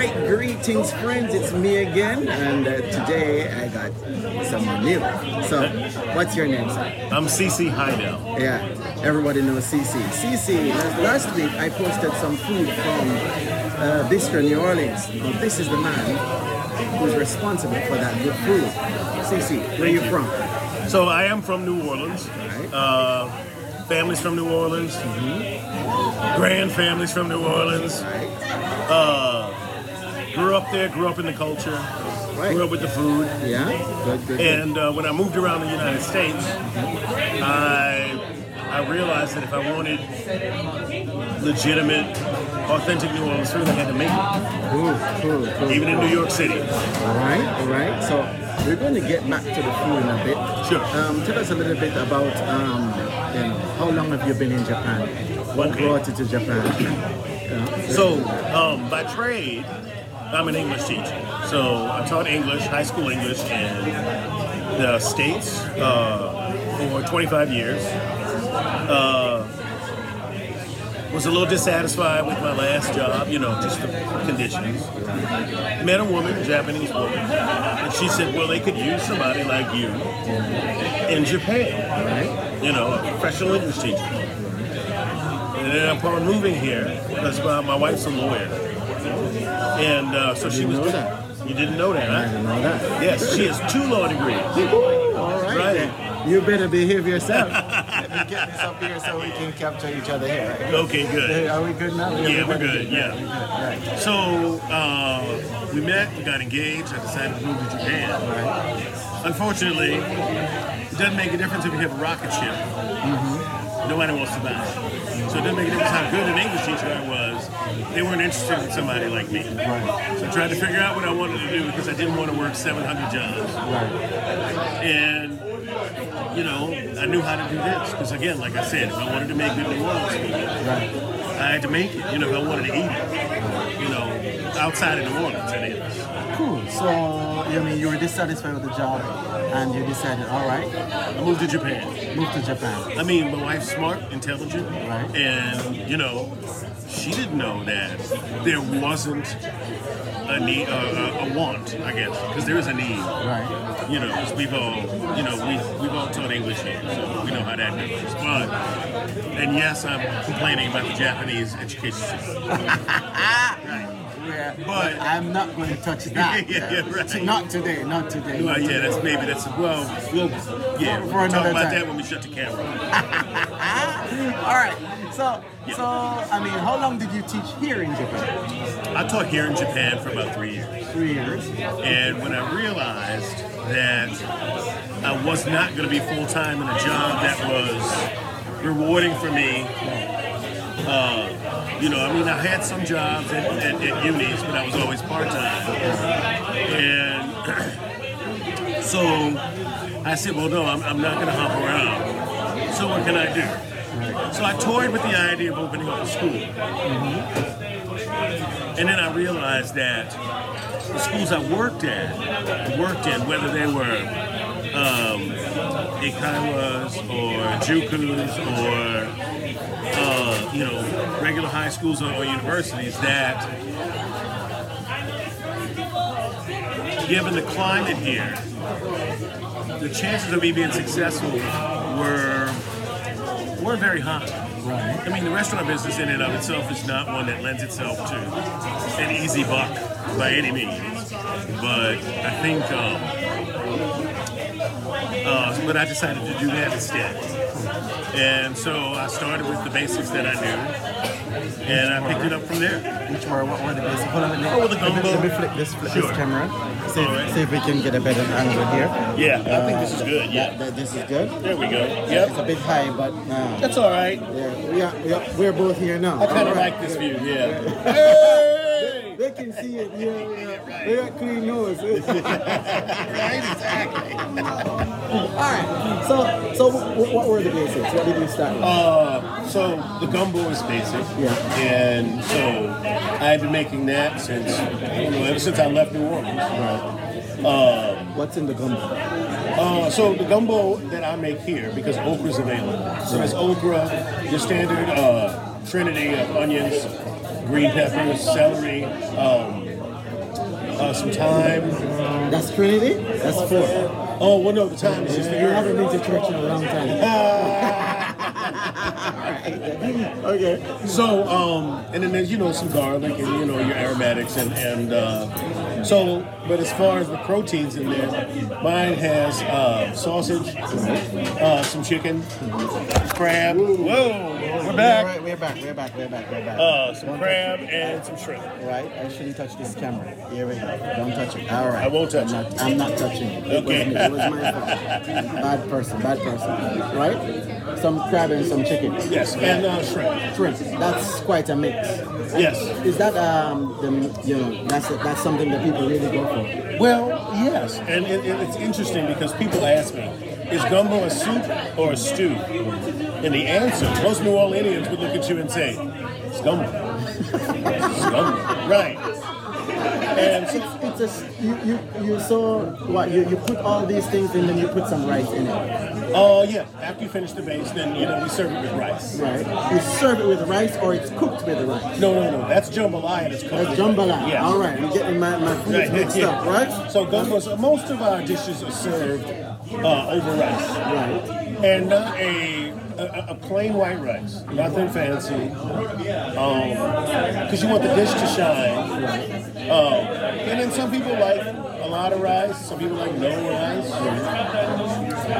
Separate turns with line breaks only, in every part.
right, greetings, friends. It's me again, and uh, today I got someone new. So, what's your name, sir?
I'm CC Haydel.
Yeah, everybody knows CC. CC, last, week I posted some food from uh, Bistro New Orleans. Now, this is the man who's responsible for that good food. CC, where are you from?
So I am from New Orleans.
Right.
Uh, families from New Orleans. Grand families from New Orleans. Uh, grew up there, grew up in the culture,
Right.
grew up with the food.
Yeah, good, good.
And uh, when I moved around the United States, I I realized that if I wanted legitimate, authentic New Orleans food, I had to make it,
Cool, cool, cool.
even in New York City.
All right, all right. So we're going to get back to the food in a bit.
Sure.
Um, tell us a little bit about um, you know, how long have you been in Japan? What
Okay.
brought you to Japan? Yeah.
So, um, by trade, I'm an English teacher. So, I taught English, high school English, in the States uh, for 25 years. Uh, was a little dissatisfied with my last job, you know, just the conditions. Met a woman, a Japanese woman, and she said, well, they could use somebody like you in Japan, you know, a professional English teacher. And then upon moving here, because my, my wife's a lawyer, and uh, so she
didn't
was.
know that.
You didn't know that,
I
huh?
didn't know that.
Yes, she has two law degrees.
All right.
Right.
then. You better behave yourself. Let me get this up here so we can capture each other here. Right?
Okay, good.
Are we good now?
Yeah, we're
Everybody
good, yeah.
We're good. Right.
So uh, we met, we got engaged. I decided to move to Japan.
Right.
Unfortunately, it doesn't make a difference if you have a rocket ship. Nobody wants to buy it. So it doesn't make a difference how good an English teacher I was. They weren't interested in somebody like me.
Right.
So I tried to figure out what I wanted to do because I didn't want to work 700 jobs.
Right.
And, you know, I knew how to do this. Because, again, like I said, if I wanted to make good New Orleans food,
Right.
I had to make it. You know, if I wanted to eat it, you know, outside of New Orleans, it is.
Cool. So, I mean, you were dissatisfied with the job, and you decided, all right,
I moved to Japan.
move to Japan.
I mean, my wife's smart, intelligent,
Right.
and, you know, she didn't know that there wasn't a need, uh, a, a want, I guess, because there is a need.
Right.
you know, because we've all, you know, we we've all taught English here, so we know how that goes. But, and yes, I'm complaining about the Japanese education system. But-
I'm not going to touch that.
Yeah, yeah, right.
Not today. Not today.
Well, yeah, that's maybe that's well, we'll yeah,
For-
we'll talk about
time.
that when we shut the camera.
All right. So,
Yeah.
so I mean, how long did you teach here in Japan?
I taught here in Japan for about three years,
Three years.
and when I realized that I was not going to be full time in a job that was rewarding for me. Uh, you know, I mean, I had some jobs at, at, at unis, but I was always part time. And so I said, well, no, I'm, I'm not going to hop around. So what can I do? So I toyed with the idea of opening up a school. And then I realized that the schools I worked at, worked in, whether they were um, eikaiwas or Jukus or you know regular high schools or, or universities, that given the climate here, the chances of me being successful were weren't very high.
Right.
I mean, the restaurant business in and of itself is not one that lends itself to an easy buck by any means. But I think, um, uh, but I decided to do that instead. And so I started with the basics that I knew, and I picked it up from there.
Which were what were the basics? Hold on, let me,
Oh, the
let me, let me flip this flip
Sure.
this camera. See,
right.
see if we can get a better angle here.
Yeah, I think this is good. Yeah,
that- this is good.
there we go. Yeah.
It's a bit high, but uh,
that's all right.
yeah, we are, we are, we're both here now.
I kind of
right.
like this view. Yeah. Hey!
They can see it. Yeah, yeah. They got clean nose.
right, exactly.
All right. So, so what, what were the basics? What did you start with?
Uh, so the gumbo is basic.
Yeah.
And so I've been making that since I don't know ever since I left New Orleans.
right. What's in the gumbo?
Uh, so the gumbo that I make here because okra is available. So it's okra, your standard uh, trinity of onions, green peppers, celery, um, uh, some thyme.
That's Trinity? That's four.
Oh, well, no, the thyme is just the
You haven't been to church in a long time. okay.
So, um, and then there's, you know, some garlic and, you know, your aromatics and, and uh, so, but as far as the proteins in there, mine has uh, sausage, uh, some chicken, crab. Whoa, we're back.
right, we're back, we're back, we're back, we're back.
Uh, some crab and some shrimp.
Right, I shouldn't touch this camera. Here we go. Don't touch it. All right.
I won't touch
I'm not, I'm not touching it. It
Okay.
was me. It was my fault. Bad person, bad person. Right? Some crab and some chicken.
Yes, and uh, shrimp.
Shrimp. That's quite a mix.
Yes.
Is that um the you know that's that's something that people really go for?
Well, yes, and it, it- it's interesting because people ask me, is gumbo a soup or a stew? And the answer, most New Orleanians would look at you and say, it's gumbo. It's gumbo. Right. And so,
S- you you you so what you, you put all these things in then you put some rice in it.
oh yeah, after you finish the base, then you know we serve it with rice.
Right. You serve it with rice or it's cooked with the rice.
No, no, no, that's jambalaya. That's cooked.
That's jambalaya.
Yes.
All right, I'm getting my, my food
Right,
mixed
yeah.
up, right?
So gumbo, so most of our dishes are served uh, over rice.
Right.
and not a, a a plain white rice, nothing fancy, because you want the dish to shine. Um, and then some people like a lot of rice, some people like no rice.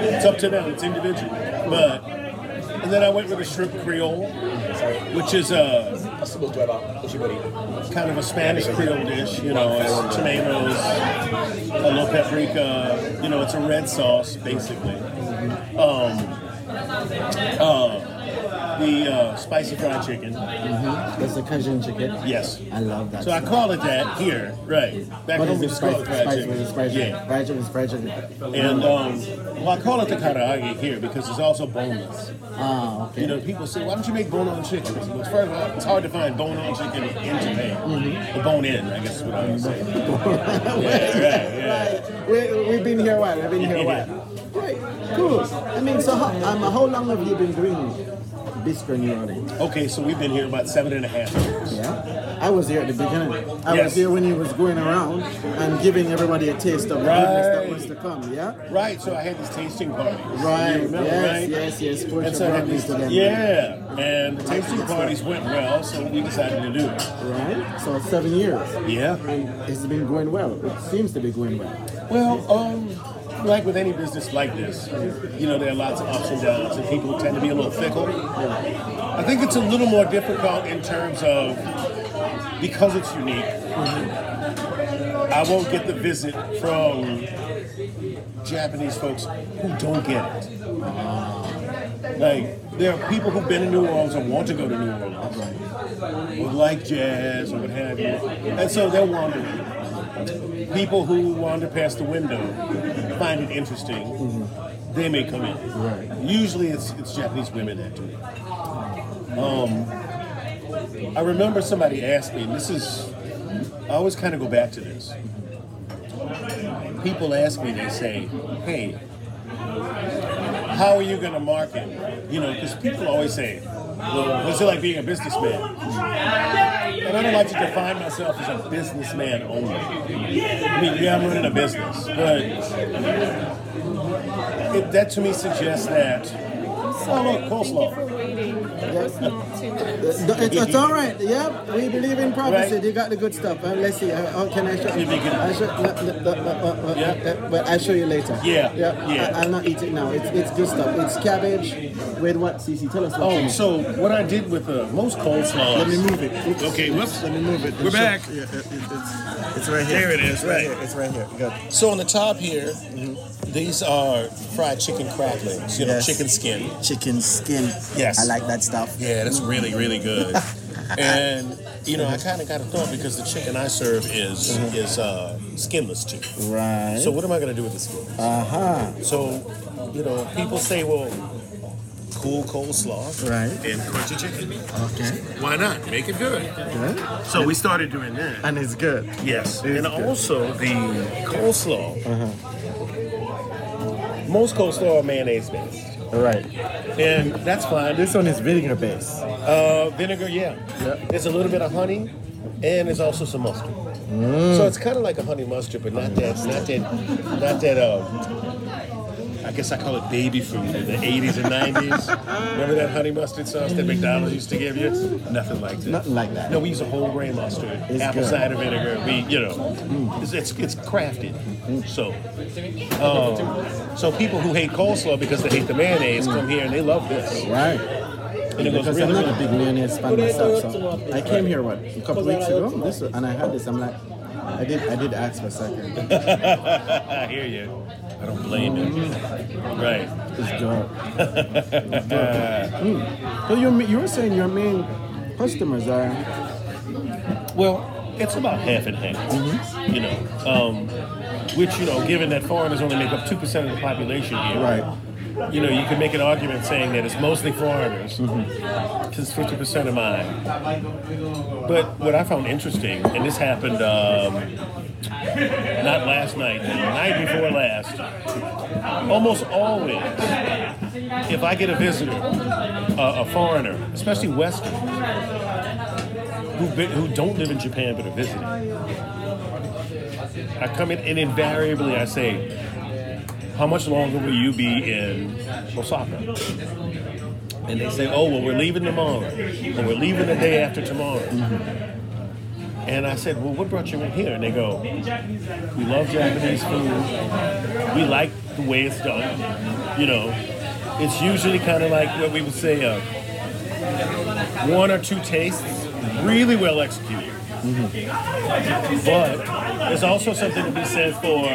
It's up to them; it's individual. But and then I went with a shrimp creole, which is a kind of a Spanish Creole dish. You know, it's tomatoes, a little paprika. You know, it's a red sauce basically. Um, uh, the uh, spicy fried chicken.
That's the Cajun chicken.
Yes.
I love that.
So I call it that here, right? Back
what
home
is
we
it?
just call
Spice,
it fried
spice,
chicken.
fried chicken.
Yeah.
Fried chicken, fried chicken.
And um, well, I call it the karaage here because it's also boneless.
Ah, okay.
You know, people say, why don't you make bone-on chicken? Well, first of all, it's hard to find bone-on chicken in Japan.
Mm-hmm.
The bone-in, I guess is what I would say. yeah, right, yeah.
we, we've been here a while. We've been here a while. Great, cool. I mean, so how, um, how long have you been doing Bistro New Orleans?
Okay, so we've been here about seven and a half years.
Yeah, I was here at the beginning. I
Yes.
was here when he was going around and giving everybody a taste of the goodness that was to come. Yeah.
Right, so I had these tasting parties.
Right.
You remember,
yes,
right?
yes, yes.
And so I had these,
to them.
yeah, and the tasting parties went well, so we decided to do it.
Right. So seven years.
Yeah.
And it's been going well. It seems to be going well.
Well, um, like with any business like this, you know, there are lots of ups and downs, and people tend to be a little fickle. I think it's a little more difficult in terms of because it's unique. I won't get the visit from Japanese folks who don't get it. Like there are people who've been to New Orleans or want to go to New Orleans, or like jazz or what have you, and so they're wandering people who wander past the window find it interesting, they may come in.
Right.
Usually it's, it's Japanese women that do it. Um, I remember somebody asked me, and this is, I always kind of go back to this. People ask me, they say, hey, how are you going to market? You know, because people always say, well, what's it like being a businessman? And I don't like to define myself as a businessman only. I mean, yeah, I'm running a business, but it, that to me suggests that. Oh, look, coleslaw.
Yes. It's, it's all right. Yeah, we believe in prophecy.
Right.
You got the good stuff. Uh, let's see. Uh, how can I show
You make it-
I show, uh, uh, uh, uh,
Yeah.
uh, but I'll show you later.
Yeah,
Yeah.
yeah.
I, will not eat it now. It's it's good stuff. It's cabbage with what? CC, tell us what.
Oh, so what I did with uh, most coleslaws.
Let me move it. Oops.
Okay, whoops.
Let me move it.
We're back.
Yeah, it, it, it's, it's right here.
There it is,
right
right.
here. It's right here. Good.
So on the top here, these are fried chicken cracklings. You know,
Yes.
chicken skin.
Chicken skin.
Yes.
Like that stuff.
Yeah, that's really, really good. and you know, I kind of got a thought because the chicken I serve is is uh, skinless too.
Right.
So what am I going to do with the skin?
uh huh.
So, you know, people say, well, cool coleslaw
Right.
and crunchy chicken.
Okay.
Why not? Make it good.
Good.
So we started doing that.
And it's good.
Yes, and
good.
also the coleslaw. Most coleslaw are mayonnaise based,
Right.
and that's fine.
This one is vinegar based.
Uh, vinegar, yeah.
Yeah.
There's a little bit of honey, and there's also some mustard. So it's kind of like a honey mustard, but not that, not that, not that. Uh, I guess I call it baby food in the 80s and 90s. Remember that honey mustard sauce that McDonald's used to give you? Nothing like that.
Nothing like that.
No, we use a whole grain mustard,
It's
apple
good.
cider vinegar. We, you know, it's, it's it's crafted. So, um, so people who hate coleslaw because they hate the mayonnaise come here and they love this.
Right.
And it goes
Because
really,
I'm not a big mayonnaise fan myself, so I came here what a couple weeks ago, this and I had this. I'm like, I did I did ask for a second.
I hear you. I don't blame you. Right.
It's good. It's good. Mm. So you you were saying your main customers are
Well, it's about half and half. You know, um, which you know, given that foreigners only make up two percent of the population here,
right.
You know, you can make an argument saying that it's mostly foreigners, because fifty percent of mine. But what I found interesting, and this happened um, not last night, night before last. Almost always, if I get a visitor, a, a foreigner, especially Western, who who don't live in Japan but are visiting, I come in and invariably I say, "How much longer will you be in Osaka?" And they say, "Oh, well, we're leaving tomorrow, or we're leaving the day after tomorrow." And I said, "Well, what brought you in here?" And they go, "We love Japanese food. We like the way it's done. You know, it's usually kind of like what we would say, uh, one or two tastes, really well executed." But there's also something to be said for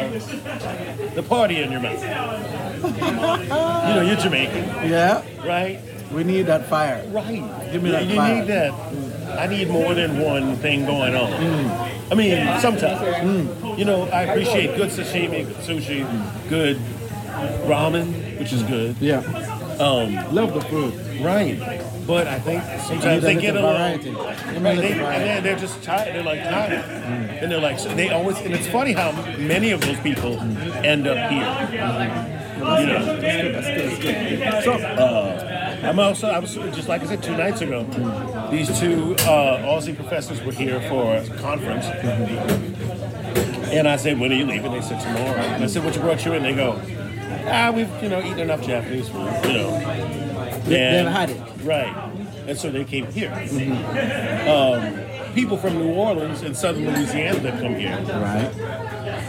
the party in your mouth. You know, you're Jamaican,
Yeah.
right?
We need that fire.
Right.
Give me
you,
that
you
fire.
need that. I need more than one thing going on. I mean, sometimes. You know, I appreciate good sashimi, good sushi, good ramen, which is good.
Yeah.
Um,
Love the food.
right. But I think sometimes they get a little.
variety.
Right, they, and they're, they're just tired. They're like tired, and they're like so they always. And it's funny how many of those people end up here. You know,
That's good, that's good. So,
uh, I'm also. I was just like I said two nights ago. These two uh, Aussie professors were here for a conference, and I said, "When are you leaving?" They said, "Tomorrow." And I said, "What you brought you in?" They go, "Ah, we've you know eaten enough Japanese food, you know."
They- they've had it.
right? And so they came here. Um, people from New Orleans and Southern Louisiana that come here.
right.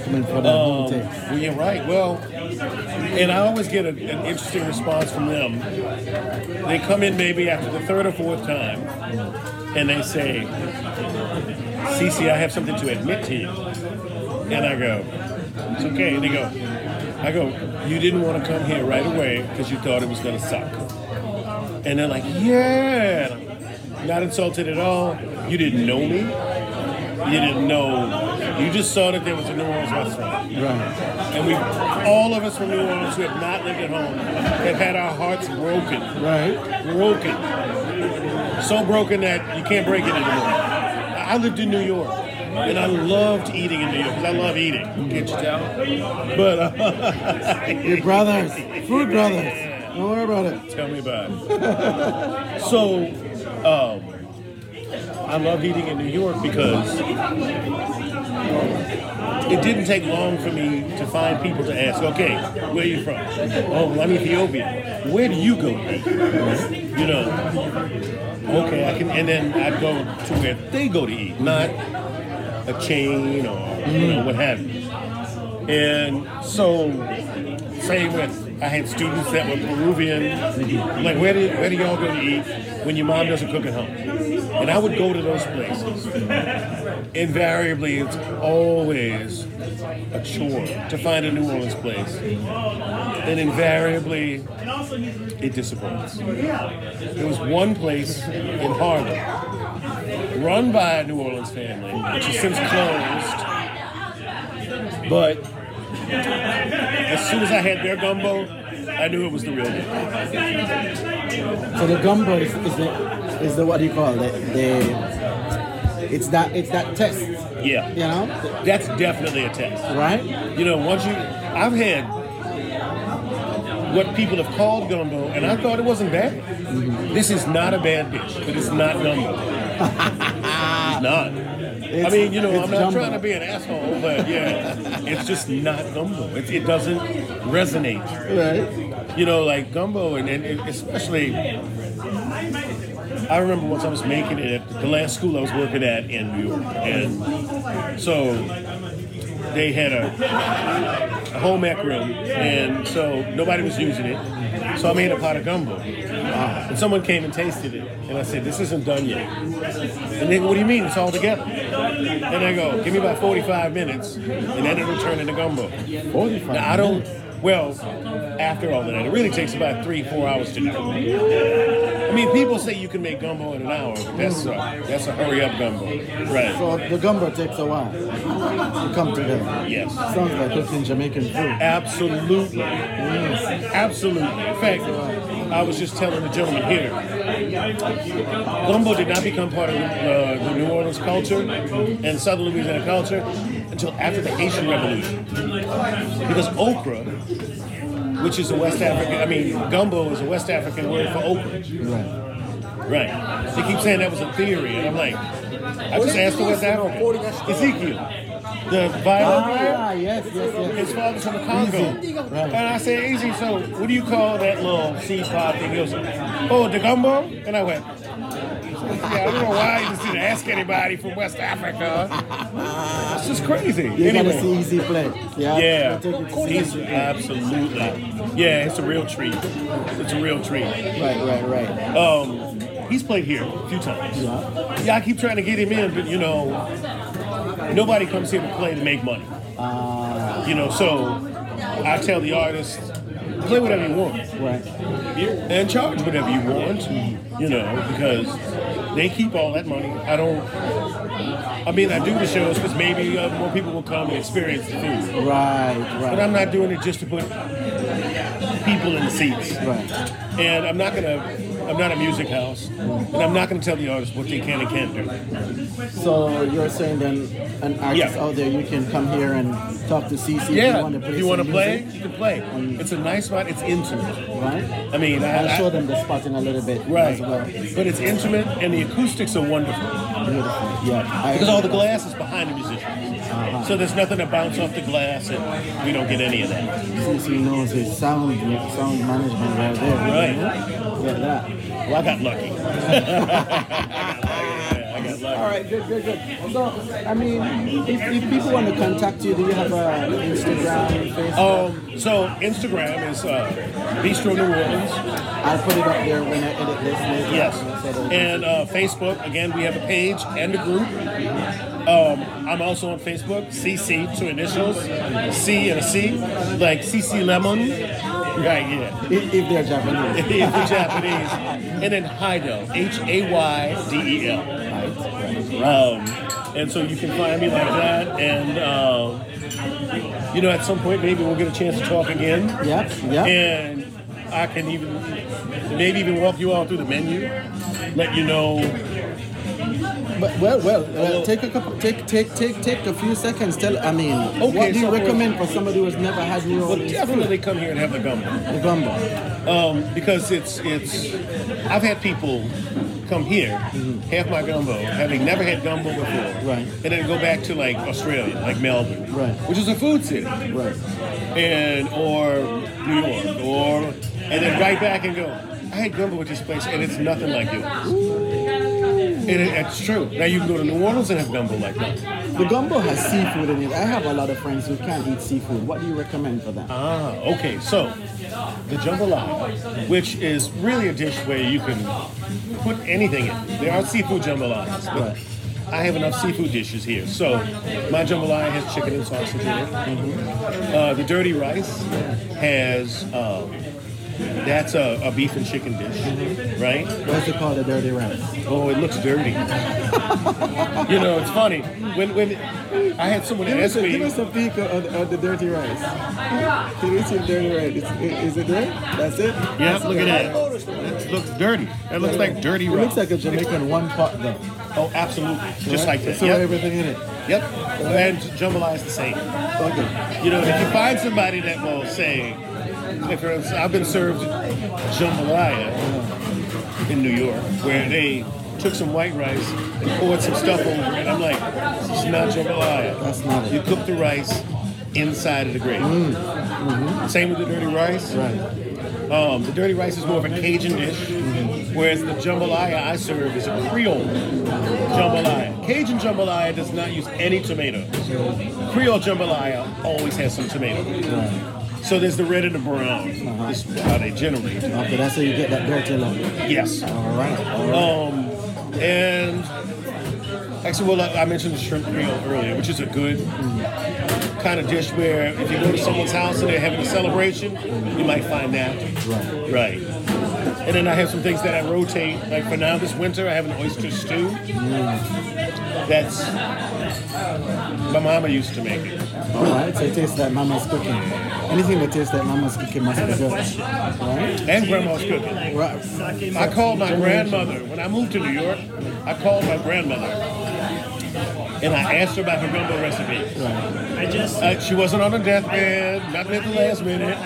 Coming for that home
Um, well, yeah, right. Well, and I always get a, an interesting response from them. They come in maybe after the third or fourth time, and they say, "CC, I have something to admit to you." And I go, "It's okay." And they go, "I go, you didn't want to come here right away because you thought it was going to suck." And they're like, "Yeah." Not insulted at all. You didn't know me. You didn't know. You just saw that there was a New Orleans restaurant.
Right.
And we, all of us from New Orleans who have not lived at home, have had our hearts broken.
Right.
Broken. So broken that you can't break it anymore. I lived in New York. And I loved eating in New York because I love eating. Can't you tell? But uh,
Your brothers. Food brothers. Don't worry about it.
Tell me about it. so, um, I love eating in New York because it didn't take long for me to find people to ask, okay, where are you from? Oh, I'm Ethiopian. Where do you go to eat? You know, okay, I can, and then I'd go to where they go to eat, not a chain or you know, what have you. And so, same with I had students that were Peruvian. Like, where do where do y'all go to eat when your mom doesn't cook at home? And I would go to those places. Invariably, it's always a chore to find a New Orleans place, and invariably, it disappoints. There was one place in Harlem run by a New Orleans family, which has since closed. But as soon as I had their gumbo, I knew it was the real deal.
So the gumbo is, is the is the what do you call it? The, the it's that it's that test.
Yeah.
You know?
That's definitely a test.
Right?
You know, once you, I've had what people have called gumbo, and I thought it wasn't bad. Mm-hmm. This is not a bad dish, but it's not gumbo. just not. I mean, you know, I'm not
jumbo.
trying to be an asshole, but yeah, it's just not gumbo. It, it doesn't resonate.
Right.
You know, like gumbo, and, and and especially, I remember once I was making it at the last school I was working at in New York, and so they had a, a home ec room, and so nobody was using it. So I made a pot of gumbo, and someone came and tasted it, and I said, "This isn't done yet." And they go, "What do you mean? It's all together?" And I go, "Give me about 45 minutes, and then it'll turn into gumbo."
45
Now, I don't. Well, after all of that, it really takes about three, four hours to do. I mean, people say you can make gumbo in an hour, but that's a, that's a hurry up gumbo, right?
So the gumbo takes a while to come together.
Yes.
Sounds like cooking Jamaican food.
Absolutely. Absolutely. In fact, I was just telling the gentleman here, gumbo did not become part of uh, the New Orleans culture and Southern Louisiana culture until after the Haitian Revolution. Because okra, which is a West African, I mean, gumbo is a West African word for okra.
Right.
Right. They keep saying that was a theory, and I'm like, I just asked the West African. Ezekiel. The violin player.
Ah, yes, yes, yes.
His father's from the Congo.
Easy. Right.
And I said, Easy, so what do you call that little seed pod thing? He goes, Oh, the gumbo? And I went, Yeah, I don't know why you just didn't ask anybody from West Africa. It's just crazy.
You gotta see easy play. Yeah.
Yeah,
Take it to easy
absolutely. Yeah, it's a real treat. It's a real treat.
Right, right, right.
Um, he's played here a few times.
Yeah.
Yeah, I keep trying to get him in, but you know, nobody comes here to play to make money.
Uh,
You know, so I tell the artist, play whatever you want
right.
and charge whatever you want. You know, because they keep all that money. I don't. I mean, I do the shows because maybe uh, more people will come and experience the food.
Right, right. But.
I'm not doing it just to put people in the seats.
Right.
And I'm not gonna. I'm not a music house, and I'm not gonna tell the artists what they can and can't do.
So you're saying then an artist
Yeah.
out there, you can come here and talk to CC if
Yeah,
you want to play
you want to play, you can play. Um, it's a nice spot. It's intimate.
right?
I mean, I,
I'll
I-
show them the spot in a little bit
right,
as well.
but it's intimate, and the acoustics are wonderful
Beautiful. Yeah. I,
because all the glass is behind the musicians. So there's nothing to bounce off the glass, and we don't get any of that.
CC knows his sound sound management right there.
Right.
Get that.
Well, I got lucky. I got lucky.
All right, good, good, good. So, I mean, if, if people want to contact you, do you have a Instagram, Facebook?
Um, so Instagram is uh, Bistro New Orleans.
I'll put it up there when I edit this later.
Yes. And uh, Facebook, again, we have a page and a group. Um, I'm also on Facebook, CC, two initials, C and a C, like CC Lemon. Right, yeah.
if, if they're Japanese.
If you're Japanese. And then Haydel, H A Y D E L. Um, and so you can find me like that. And, um, you know, at some point, maybe we'll get a chance to talk again.
Yep, yep.
And I can even, maybe even walk you all through the menu, let you know.
But well, well, uh, take a couple, take, take, take, take a few seconds. Tell, I mean,
Okay,
what do you
so
recommend for somebody who's never had New
Well, definitely come here and have the gumbo.
The gumbo.
Um, because it's, it's, I've had people come here, have my gumbo, having never had gumbo before.
Right.
And then go back to like Australia, like Melbourne.
Right.
Which is a food city.
Right.
and or New York, or and then right back and go. I had gumbo at this place, and it's nothing like yours. It, it's true. Now you can go to New Orleans and have gumbo like that.
The gumbo has seafood in it. I have a lot of friends who can't eat seafood. What do you recommend for them?
Ah, okay. So the jambalaya, which is really a dish where you can put anything in. There are seafood jambalayas, but I have enough seafood dishes here. So my jambalaya has chicken and sausage in it. Uh, the dirty rice has. Um, that's a, a beef and chicken dish, right?
What's it called? The dirty rice.
Oh, it looks dirty. you know, it's funny. When when I had someone
Give us,
ask
a, give us a peek of, of the dirty rice. Can we see the dirty rice? Is, is it there? That's it?
yeah, look at that. That looks dirty. That looks like dirty rice.
It looks like a Jamaican one pot though.
oh, absolutely, just
right?
like that.
Throw
Yep.
everything in it.
Yep. And jambalaya is the same.
Okay.
You know, if you find somebody that will say, if I've been served jambalaya uh, in New York, where they took some white rice and poured some stuff over it. I'm like, this is not jambalaya.
That's not it.
You cook the rice inside of the gravy. Mm. Mm-hmm. Same with the dirty rice.
Right.
Um, the dirty rice is more of a Cajun dish, mm-hmm. whereas the jambalaya I serve is a Creole jambalaya. Cajun jambalaya does not use any tomato. Creole jambalaya always has some tomato. So there's the red and the brown. This is how they generally do.
Okay, that's how you get that dirty look.
Yes.
All right. All right.
Um, and actually, well, I I mentioned the shrimp meal earlier, which is a good kind of dish where if you go to someone's house and they're having a celebration, you might find that.
Right.
Right. And then I have some things that I rotate. Like for now, this winter, I have an oyster stew. That's my mama used to make it.
All right. So it tastes like mama's cooking. Anything that tastes like mama's cooking must be good. Right.
And grandma's cooking.
Right.
I called my grandmother when I moved to New York. I called my grandmother and I asked her about her gumbo recipe.
Right.
I just
Uh, she wasn't on a deathbed, not at the last minute,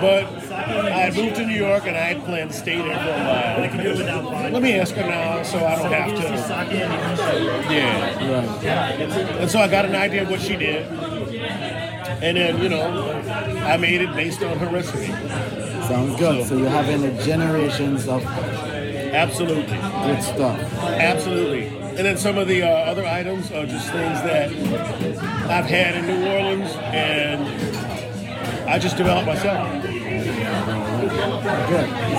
but I moved to New York and I had planned to stay there for a
I can do it
while. Let me ask her now so I don't have to.
sake and sugar.
Yeah.
Right.
And so I got an idea of what she did. And then, you know, I made it based on her recipe.
Sounds good. So you're having the generations of
Absolutely.
good stuff.
Absolutely. And then some of the uh, other items are just things that I've had in New Orleans and I just developed myself.
Good.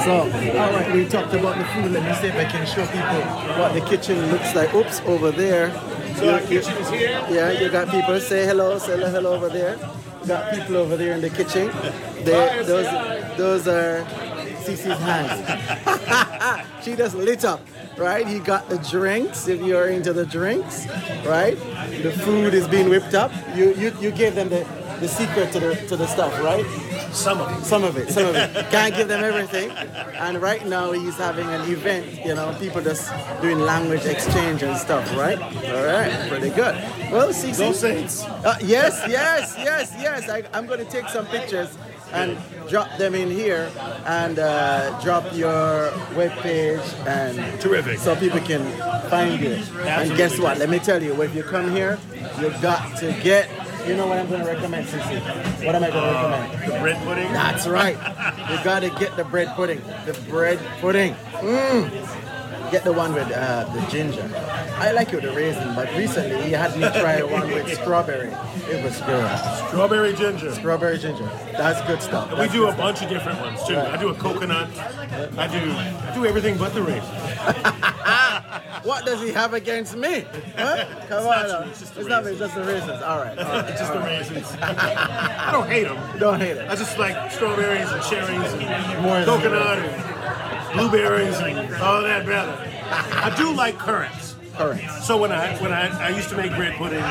So
All right, we talked about the food. Let me see if I can show people what the kitchen looks like. Oops, over there.
So our kitchen is here.
Yeah, you got people say hello, say hello over there. You got people over there in the kitchen. They, those, those are CC's hands. she just lit up, right? You got the drinks, if you're into the drinks, right? The food is being whipped up. You, you, you gave them the, the secret to the, to the stuff, right?
Some of it.
Some of it, some of it. Can't give them everything. And right now he's having an event, you know, people just doing language exchange and stuff, right? All right, pretty good. Well, see,
Go Saints.
uh, yes, yes, yes, yes. I, I'm going to take some pictures and drop them in here and uh, drop your webpage and
Terrific.
so people can find you. And guess what? Let me tell you, if you come here, you've got to get. You know what I'm going to recommend, Sissy? What am I going to recommend?
The bread pudding.
That's right. You gotta get the bread pudding. The bread pudding. Mmm. Get the one with uh, the ginger. I like it with the raisin, but recently he had me try one with strawberry. It was good.
Strawberry ginger.
Strawberry ginger. That's good stuff.
We do a
good
bunch of different ones too. I do a coconut. I do I do everything but the raisin.
What does he have against me? Huh? Come on.
Uh,
not
true. It's just the
It's not me, it's just the raisins. All right. All right.
It's just the raisins. I don't hate them.
Don't hate it.
I just like strawberries and cherries and
More
coconut and blueberries and all that better. I do like currants.
All right.
So when I when I, I used to make bread puddings,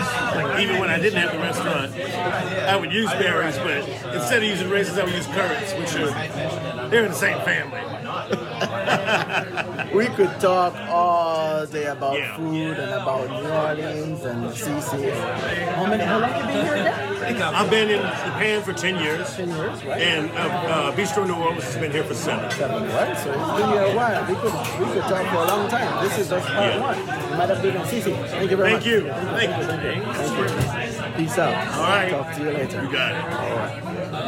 even when I didn't have the restaurant, I would use berries, but instead of using raisins, I would use currants, which are they're in the same family.
We could talk all day about
Yeah.
food and about New Orleans and CC. How many? How long have you been here again?
I've been in Japan for ten years,
Ten years, right?
and uh, uh, Bistro New Orleans has been here for seven.
Seven, right? So it's been here a while. We could we could talk for a long time. This is just part
Yeah.
one. You might have been on CC. Thank you very
Thank
much.
you.
Thank you. Thank you. Thank you. Peace out.
All right.
Talk to you later.
You got it.